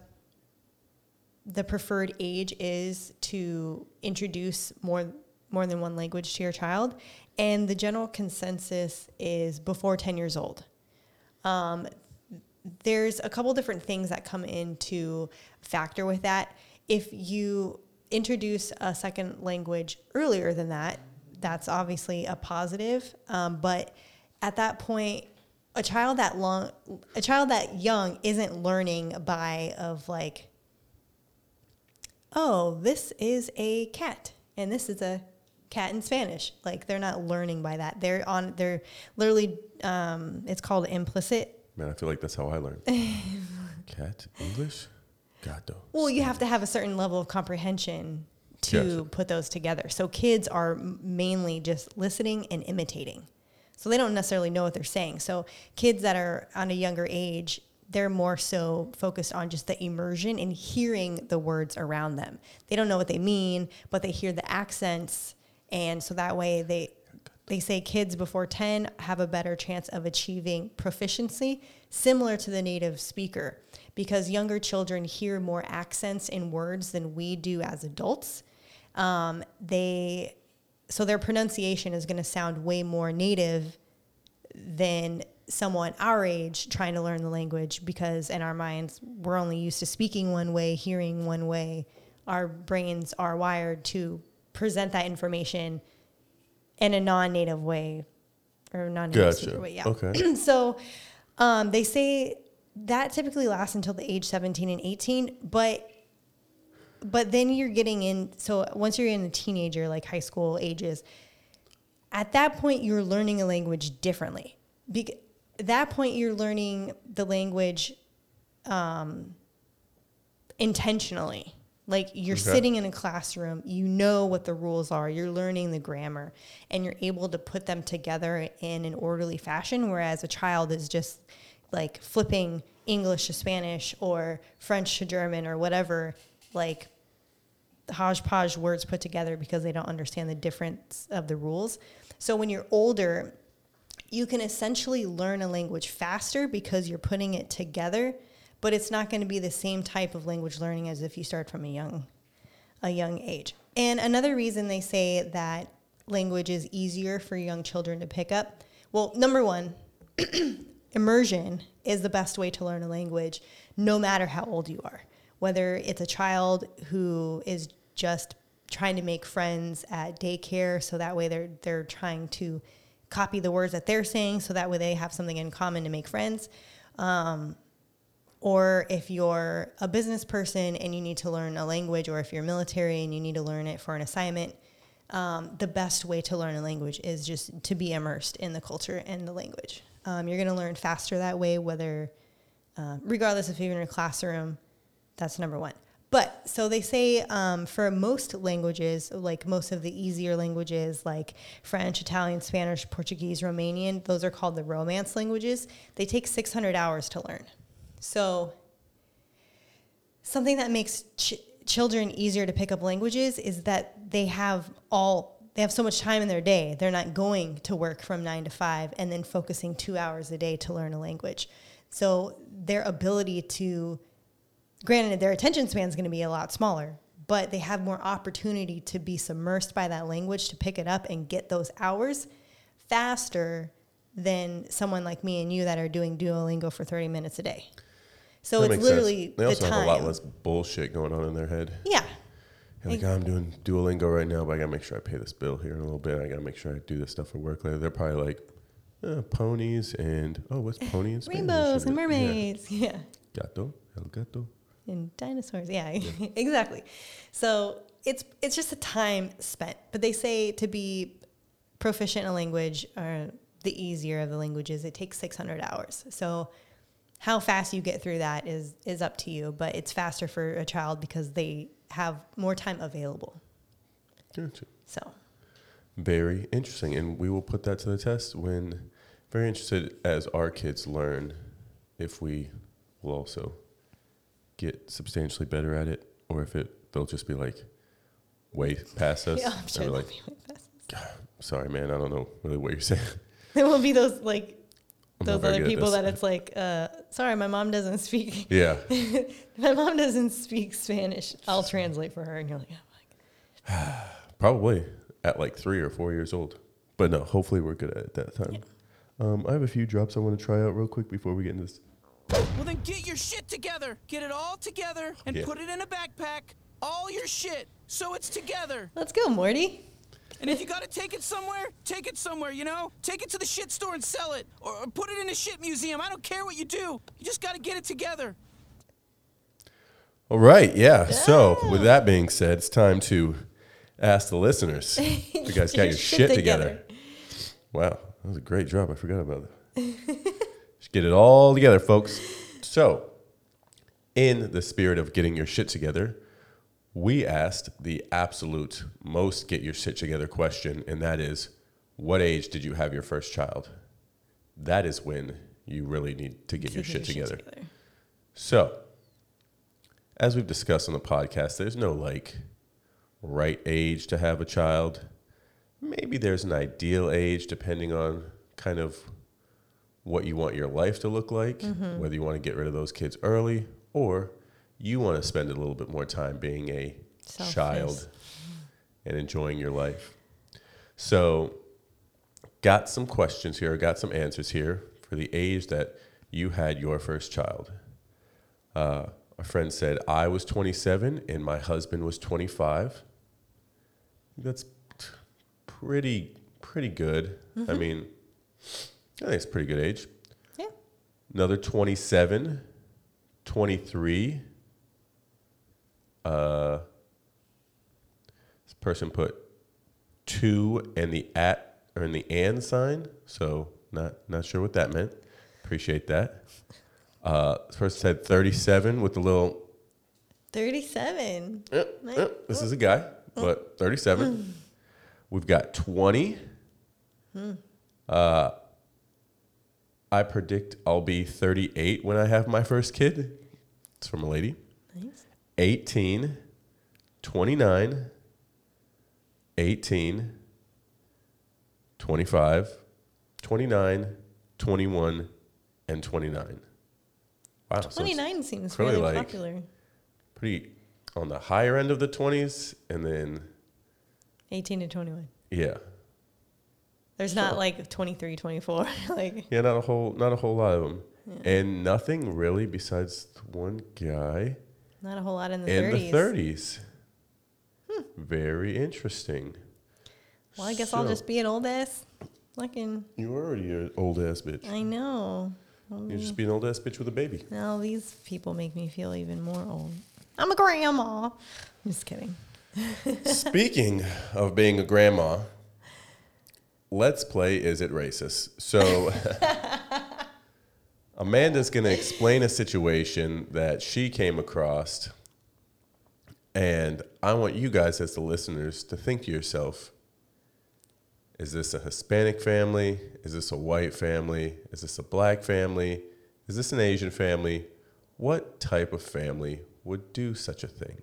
the preferred age is to introduce more more than one language to your child, and the general consensus is before ten years old. Um, there's a couple different things that come into factor with that. If you introduce a second language earlier than that, that's obviously a positive. Um, but at that point, a child that long, a child that young isn't learning by of like, oh, this is a cat and this is a cat in Spanish. Like they're not learning by that. They're on. They're literally. Um, it's called implicit Man, I feel like that's how I learned. Cat English? Gato. Well, you have to have a certain level of comprehension to Gotcha. put those together. So kids are mainly just listening and imitating. So they don't necessarily know what they're saying. So kids that are on a younger age, they're more so focused on just the immersion and hearing the words around them. They don't know what they mean, but they hear the accents and so that way they they say kids before 10 have a better chance of achieving proficiency similar to the native speaker because younger children hear more accents in words than we do as adults. Um, they so their pronunciation is going to sound way more native than someone our age trying to learn the language because in our minds we're only used to speaking one way hearing one way. Our brains are wired to present that information in a non-native way or non-native Gotcha. speaker way yeah Okay. so um, they say that typically lasts until the age 17 and 18 but but then you're getting in so once you're in a teenager like high school ages at that point you're learning a language differently at that point you're learning the language um, intentionally like you're Okay. sitting in a classroom you know what the rules are you're learning the grammar and you're able to put them together in an orderly fashion whereas a child is just like flipping english to spanish or french to german or whatever like hodgepodge words put together because they don't understand the difference of the rules. So when you're older, you can essentially learn a language faster because you're putting it together, but it's not going to be the same type of language learning as if you start from a young a young age. And another reason they say that language is easier for young children to pick up, well, number 1, immersion is the best way to learn a language no matter how old you are whether it's a child who is just trying to make friends at daycare so that way they're they're trying to copy the words that they're saying so that way they have something in common to make friends um, or if you're a business person and you need to learn a language or if you're military and you need to learn it for an assignment um, the best way to learn a language is just to be immersed in the culture and the language um, you're going to learn faster that way whether uh, regardless if you're in a classroom that's number one. But so they say um, for most languages, like most of the easier languages like French, Italian, Spanish, Portuguese, Romanian, those are called the Romance languages. They take 600 hours to learn. So something that makes ch- children easier to pick up languages is that they have all they have so much time in their day. They're not going to work from 9 to 5 and then focusing 2 hours a day to learn a language. So their ability to granted their attention span is going to be a lot smaller but they have more opportunity to be submersed by that language to pick it up and get those hours faster than someone like me and you that are doing duolingo for 30 minutes a day So That it's makes sense. literally They also the have a lot less bullshit going on in their head. Yeah. You're like, Ex- I'm doing Duolingo right now, but I gotta make sure I pay this bill here in a little bit. I gotta make sure I do this stuff for work later. They're probably like, uh, ponies and oh, what's Spanish? Rainbows and mermaids. Yeah. Gato, el gato. And dinosaurs. Yeah, exactly. So it's it's just a time spent. But they say to be proficient in a language or the easier of the languages, it takes 600 hours. So how fast you get through that is is up to you, but it's faster for a child because they have more time available. Gotcha. So Very interesting, and we will put that to the test when. Very interested as our kids learn, if we will also get substantially better at it, or if it they'll just be like way past us. yeah, I'm and sure we're like, be like this. Sorry, man, I don't know really what you're saying. There won't be those like those other people that it's like, uh, sorry, my mom doesn't speak. Yeah, My mom doesn't speak Spanish. I'll translate for her, and you're like, oh my probably at like three or four years old. But no, hopefully we're good at it that time. Um, I have a few drops I want to try out real quick before we get into this. Well, then get your shit together. Get it all together and Yeah. put it in a backpack. All your shit, so it's together. Let's go, Morty. And if you gotta take it somewhere, take it somewhere, you know? Take it to the shit store and sell it. Or, or put it in a shit museum. I don't care what you do. You just gotta get it together. All right, yeah. So with that being said, it's time to ask the listeners. You guys got your shit together. Wow, that was a great job. I forgot about that. Just get it all together, folks. So, in the spirit of getting your shit together, we asked the absolute most get your shit together question, and that is what age did you have your first child? That is when you really need to get your shit together. So, as we've discussed on the podcast, there's no like right age to have a child. Maybe there's an ideal age depending on kind of what you want your life to look like, Mm-hmm. whether you want to get rid of those kids early or you want to spend a little bit more time being a child and enjoying your life. So, got some questions here, got some answers here for the age that you had your first child. Uh, a friend said, I was 27 and my husband was 25. That's pretty, pretty good. I mean, I think it's pretty good age. Yeah. Another 27, 23. Uh, this person put two and the at or in the and sign, so not not sure what that meant. Appreciate that. Uh, this person said 37 with a little. 37. eh, Nice. eh, this is a guy, but 37. We've got 20. Uh, I predict I'll be 38 when I have my first kid. It's from a lady. Nice. 18, 29, 18, 25, 29, 21, and 29. Wow. so 29 seems really like- popular. pretty on the higher end of the 20s. And then, 18 to 21. yeah. There's not like 23, 24. like, Yeah, not a whole, not a whole lot of them. And nothing really besides one guy not a whole lot in the in 30s. the 30s. Hmm. Very interesting. Well, I guess I'll just be an old ass. Fucking, You're already an old ass bitch. I know. You're just mm. being an old ass bitch with a baby. Now these people make me feel even more old. I'm a grandma. I'm just kidding. Speaking of being a grandma, let's play Is It Racist? So, Amanda's going to explain a situation that she came across. And I want you guys, as the listeners, to think to yourself Is this a Hispanic family? Is this a white family? Is this a black family? Is this an Asian family? What type of family would do such a thing?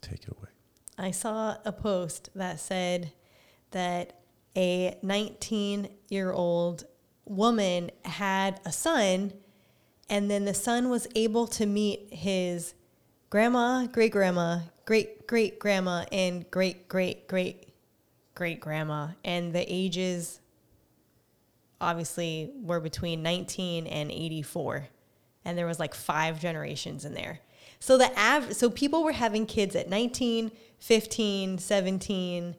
Take it away. I saw a post that said that a 19 year old woman had a son, and then the son was able to meet his grandma, great grandma, great great grandma, and great great great great grandma. And the ages obviously were between 19 and 84. and there was like five generations in there. So the av- so people were having kids at 19, 15, 17,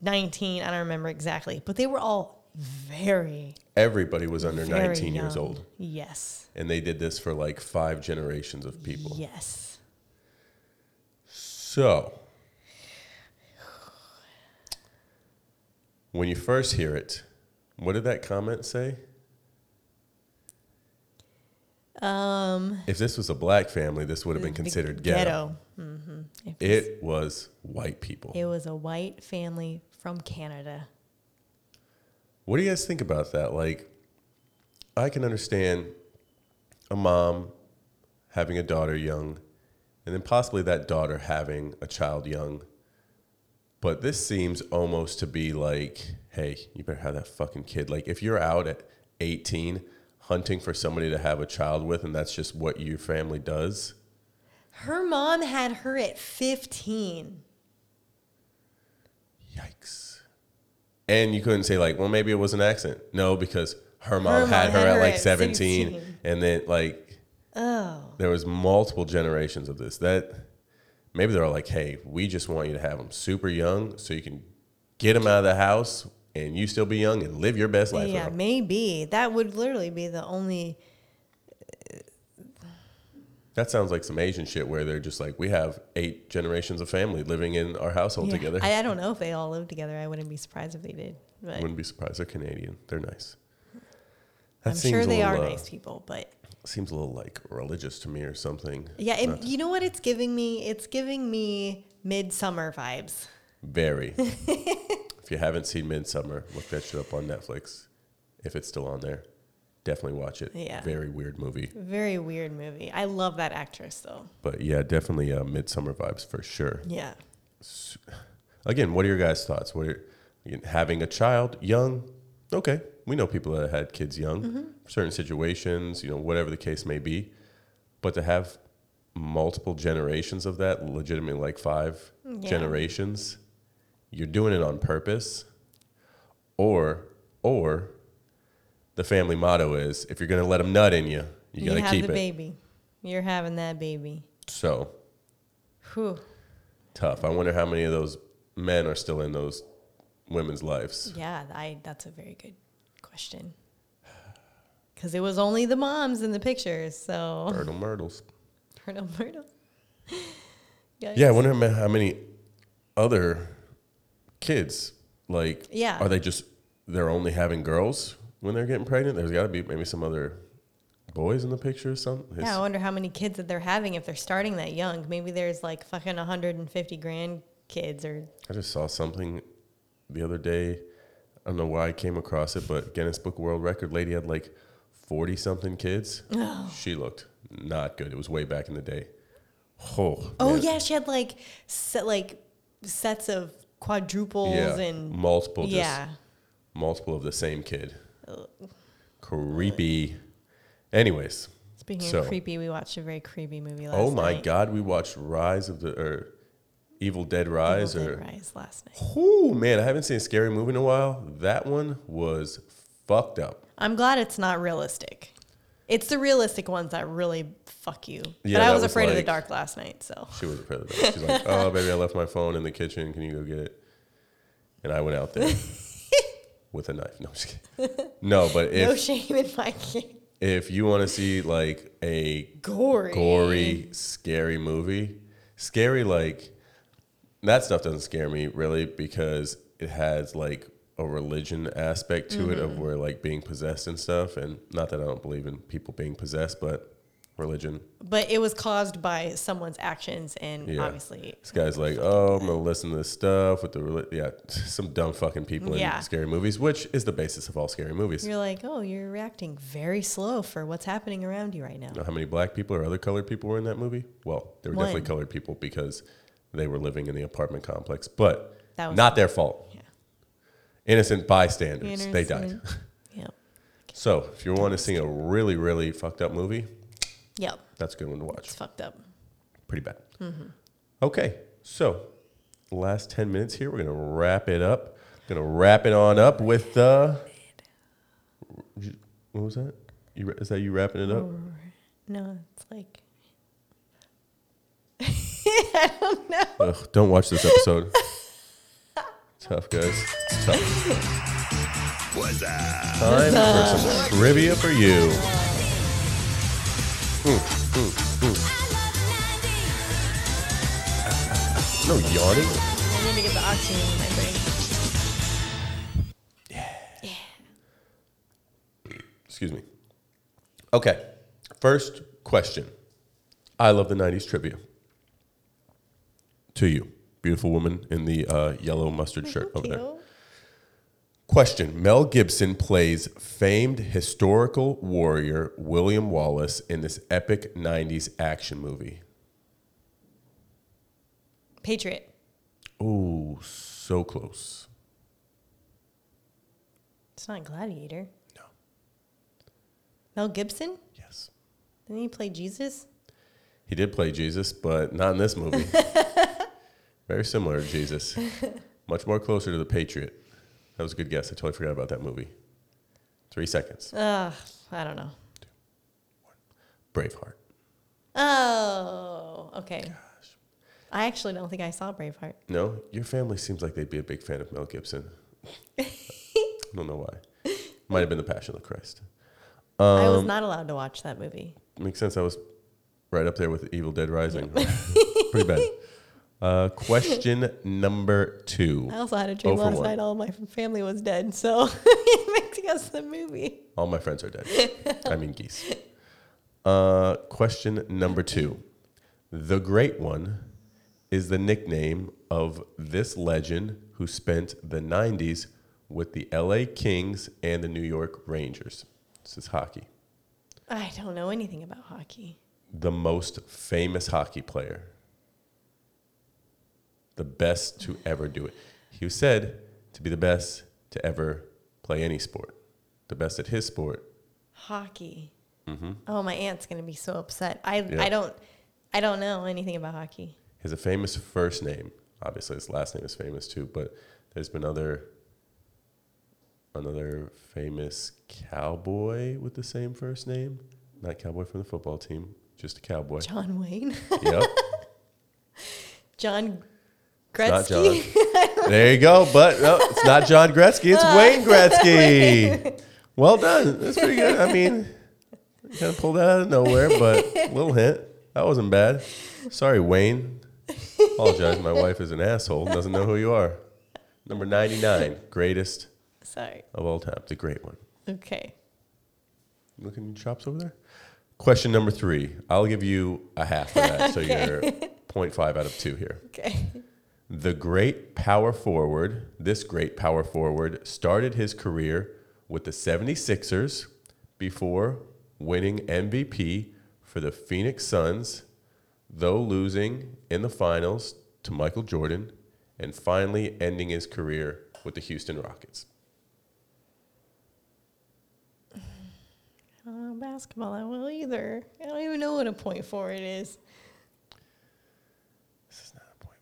19, I don't remember exactly, but they were all very Everybody was under very 19 years old. Yes. And they did this for like five generations of people. Yes. So, when you first hear it, what did that comment say? Um If this was a black family, this would have been considered ghetto. hmm If it's- It was white people. it was a white family from Canada. What do you guys think about that? Like, I can understand a mom having a daughter young, and then possibly that daughter having a child young. But this seems almost to be like, hey, you better have that fucking kid. Like, if you're out at 18 hunting for somebody to have a child with, and that's just what your family does, Her mom had her at 15. yikes. And you couldn't say, like, well, maybe it was an accident. No, because her mom mom had her had at like at 17, 16. and then, like, Oh. there was multiple generations of this that maybe they're all like hey we just want you to have them super young so you can get them out of the house and you still be young and live your best life Yeah, maybe. That would literally be the only that sounds like some asian shit where they're just like we have eight generations of family living in our household Yeah. together I, I don't know if they all live together. I wouldn't be surprised if they did. But wouldn't be surprised they're canadian they're nice I'm seems sure they are uh, nice people, but seems a little like religious to me or something yeah, Not you know what it's giving me? It's giving me midsummer vibes. very if you haven't seen midsummer look that shit up on netflix if it's still on there definitely watch it Yeah. very weird movie Very weird movie. I love that actress though. But yeah, definitely uh, midsummer vibes for sure. Yeah. Again, what are your guys' thoughts? What are again, having a child young? Okay, we know people that had kids young, Mm-hmm. certain situations, you know, whatever the case may be. But to have multiple generations of that, legitimately like five Yeah. generations, you're doing it on purpose, or or the family motto is if you're gonna let them nut in you, you, You, gotta have keep the it. baby. You're having that baby. So Whew. tough. I wonder how many of those men are still in those women's lives. Yeah, I that's a very good question. Cause it was only the moms in the pictures, so Myrtle Myrtles. Myrtle Myrtle. Yeah, I wonder how many other kids like. Yeah. Are they just they're only having girls when they're getting pregnant? There's got to be maybe some other boys in the picture or something. Yeah, I wonder how many kids that they're having if they're starting that young. Maybe there's like fucking 150 grandkids or I just saw something the other day. I don't know why I came across it, but Guinness Book World Record lady had like forty something kids. Oh. She looked not good. It was way back in the day. Oh, Oh man. yeah, she had like set, like sets of quadruples yeah, and multiple, just yeah. multiple of the same kid. Creepy. Anyways, Speaking so of creepy, we watched a very creepy movie last night. oh my night. god, we watched Rise of the or Evil Dead Rise Evil or Dead Rise last night. oh man, I haven't seen a scary movie in a while. That one was fucked up. I'm glad it's not realistic. It's the realistic ones that really fuck you. Yeah, but I was was afraid of the dark last night, so She was afraid of that. She's like, "Oh, baby, I left my phone in the kitchen. Can you go get it?" And I went out there with a knife. No, I'm just kidding. No, but if no shame in my game. if you want to see like a Gory. gory, scary movie, scary like that stuff doesn't scare me really because it has like a religion aspect to it Mm-hmm. of where like being possessed and stuff. And not that I don't believe in people being possessed, but religion. But it was caused by someone's actions, and Yeah. obviously, This guy's like, oh, I'm gonna listen to this stuff with the reli- yeah, some dumb fucking people Yeah. in scary movies, which is the basis of all scary movies. you're like, oh, you're reacting very slow for what's happening around you right now. You know how many black people or other colored people were in that movie? Well, they were One. definitely colored people because they were living in the apartment complex, but That was- not their fault. Yeah. Innocent bystanders, they died. Innocent. Yep. so, if you want to see a really, really fucked up movie, Yep. that's a good one to watch. It's fucked up. Pretty bad. Mm-hmm. Okay, so last ten minutes here, we're gonna wrap it up. Gonna wrap it on up with uh, what was that? You, is that you wrapping it up? No, it's like I don't know. Ugh, don't watch this episode. Tough, guys. Tough. What's up? Time for some trivia for you. No. I need to get the oxygen in my brain. Excuse me. Okay. First question. I love the 90s trivia. To you, beautiful woman in the uh, yellow mustard shirt over there. Question Mel Gibson plays famed historical warrior William Wallace in this epic 90s action movie. Patriot. Oh, so close. It's not Gladiator. No. Mel Gibson? Yes. Didn't he play Jesus? He did play Jesus, but not in this movie. Very similar to Jesus. Much more closer to the Patriot. That was a good guess. I totally forgot about that movie. Three seconds. Ugh, I don't know. Braveheart. Oh, okay. I actually don't think I saw Braveheart. No, your family seems like they'd be a big fan of Mel Gibson. I don't know why. Might have been the Passion of the Christ. I Um, was not allowed to watch that movie. Makes sense. I was right up there with Evil Dead Rising. Pretty bad. Uh, question number two. I also had a dream Oh last one. night all my family was dead, so it makes us the movie. All my friends are dead. I mean geese. Uh, question number two. The Great One is the nickname of this legend who spent the 90s with the LA Kings and the New York Rangers. This is hockey. I don't know anything about hockey. The most famous hockey player. The best to ever do it. He was said to be the best to ever play any sport. The best at his sport. Hockey. Mm-hmm. Oh, my aunt's gonna be so upset. I Yeah. I don't I don't know anything about hockey. He has a famous first name. Obviously, his last name is famous too, but there's been other another famous cowboy with the same first name. Not cowboy from the football team, just a cowboy. John Wayne, Yep. John Gretzky. John. there you go. But no, it's not John Gretzky. It's Wayne Gretzky. Well done. That's pretty good. I mean, kind of pulled that out of nowhere, but a little hint. That wasn't bad. Sorry, Wayne. Apologize. My wife is an asshole. and Doesn't know who you are. Number 99, greatest Sorry. of all time. The great one. Okay. Looking at your chops over there. Question number three. I'll give you a half for that. So you're 0.5 out of two here. Okay. The great power forward, this great power forward, started his career with the 76ers before winning MVP for the Phoenix Suns, though losing in the finals to Michael Jordan, and finally ending his career with the Houston Rockets. I don't know basketball that well either. I don't even know what a point forward is. This is not a point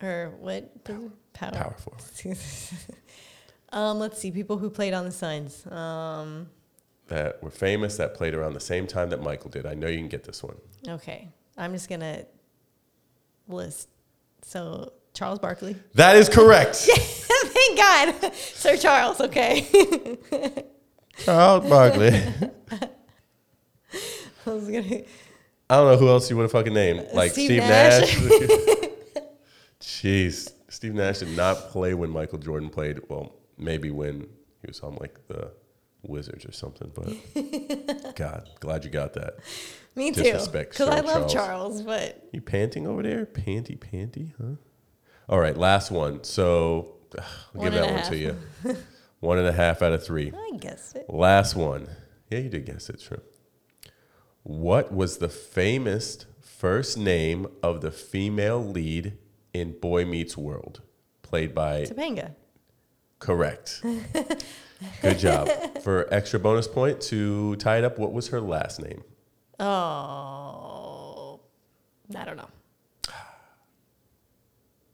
forward. Or what? does it- Power. Power forward. um, let's see. People who played on the Suns. Um, That were famous, that played around the same time that Michael did. I know you can get this one. okay. I'm just gonna list. So Charles Barkley. That is correct. Thank God, Sir Charles. Okay. Charles Barkley. I was gonna. I don't know who else you would have fucking named. Uh, like Steve Steve, Nash. Nash. Jeez. Steve Nash did not play when Michael Jordan played. Well, maybe when he was on like the Wizards or something, but God, glad you got that. Me too. Disrespect, Because I love Charles. Charles, but You panting over there? Panty, panty, huh? All right, last one. So ugh, I'll One give and that a one to you. one and a half out of three. I guess it. Last one. Yeah, you did guess it, true. What was the famous first name of the female lead in Boy Meets World? Played by. Topanga. Correct. Good job. For extra bonus point to tie it up, what was her last name? Oh, I don't know.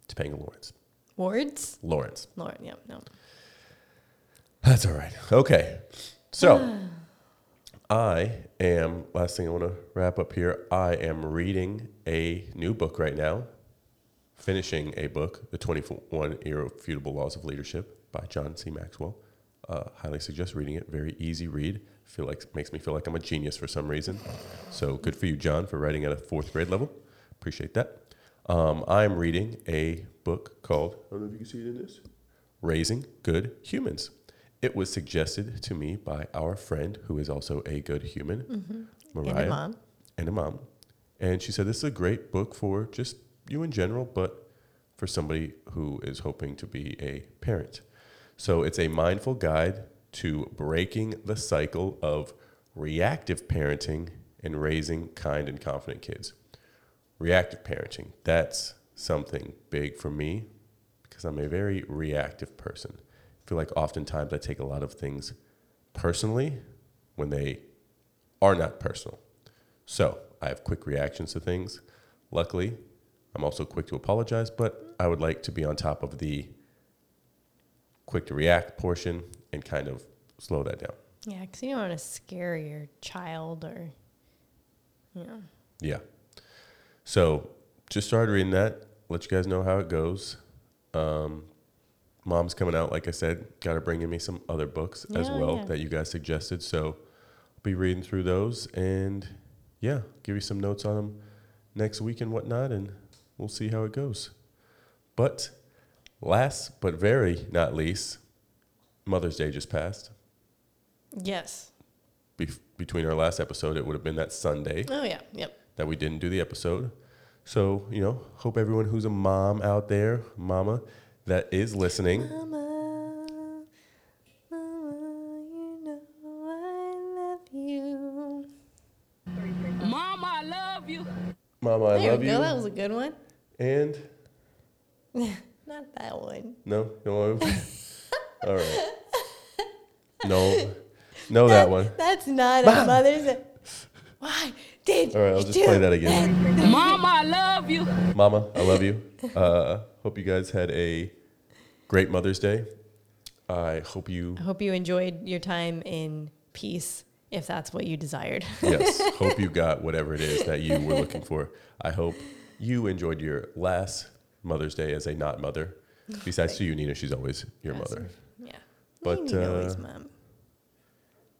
Topanga Lawrence. Wards. Lawrence. Lawrence, Yep. No. That's all right. Okay. So, I am, last thing I want to wrap up here, I am reading a new book right now, finishing a book, The 21 Irrefutable Laws of Leadership by John C. Maxwell. Uh, highly suggest reading it. Very easy read. Feel like makes me feel like I'm a genius for some reason. So good for you, John, for writing at a fourth grade level. Appreciate that. Um, I'm reading a book called I don't know if you can see it in this. Raising Good Humans. It was suggested to me by our friend who is also a good human, Mariah, And a mom. and a mom. And she said this is a great book for just you in general, but for somebody who is hoping to be a parent. So it's a mindful guide to breaking the cycle of reactive parenting and raising kind and confident kids. Reactive parenting, that's something big for me because I'm a very reactive person. I feel like oftentimes I take a lot of things personally when they are not personal. So I have quick reactions to things. Luckily, I'm also quick to apologize, but I would like to be on top of the quick to react portion and kind of slow that down. Yeah, because you don't want to scare your child or, you know. Yeah. So just started reading that. Let you guys know how it goes. Um, mom's coming out, like I said. Got to bring in me some other books as well yeah. that you guys suggested. So I'll be reading through those and yeah, give you some notes on them next week and whatnot, and we'll see how it goes. But last but very not least, Mother's Day just passed. Yes. Bef- between our last episode, it would have been that Sunday. Oh, yeah. Yep. that we didn't do the episode. So, you know, hope everyone who's a mom out there, mama, that is listening, Mama, Mama, you know I love you. Mama, I love you. mama, I there love we you. go. That was a good one. and Not that one. no, no, all right. No, no, that one. That's not a Mother's Day. Why did All right, I'll you just play that again. Mama, I love you. Mama, I love you. Uh, hope you guys had a great Mother's Day. I hope you, I hope you enjoyed your time in peace, if that's what you desired. yes, hope you got whatever it is that you were looking for. I hope you enjoyed your last Mother's Day as a not mother. Besides to you, Nina, she's always your mother. yeah. But, need always, uh, mom.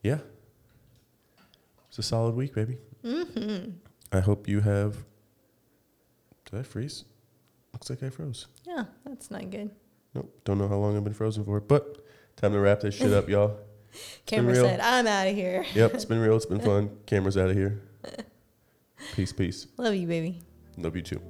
Yeah. It's a solid week, baby. Mm-hmm. I hope you have. Did I freeze? Looks like I froze. Yeah, that's not good. Nope. Don't know how long I've been frozen for, but time to wrap this shit up, y'all. Camera said, I'm out of here. Yep, it's been real. It's been fun. Camera's out of here. Peace, peace. Love you, baby. Love you too.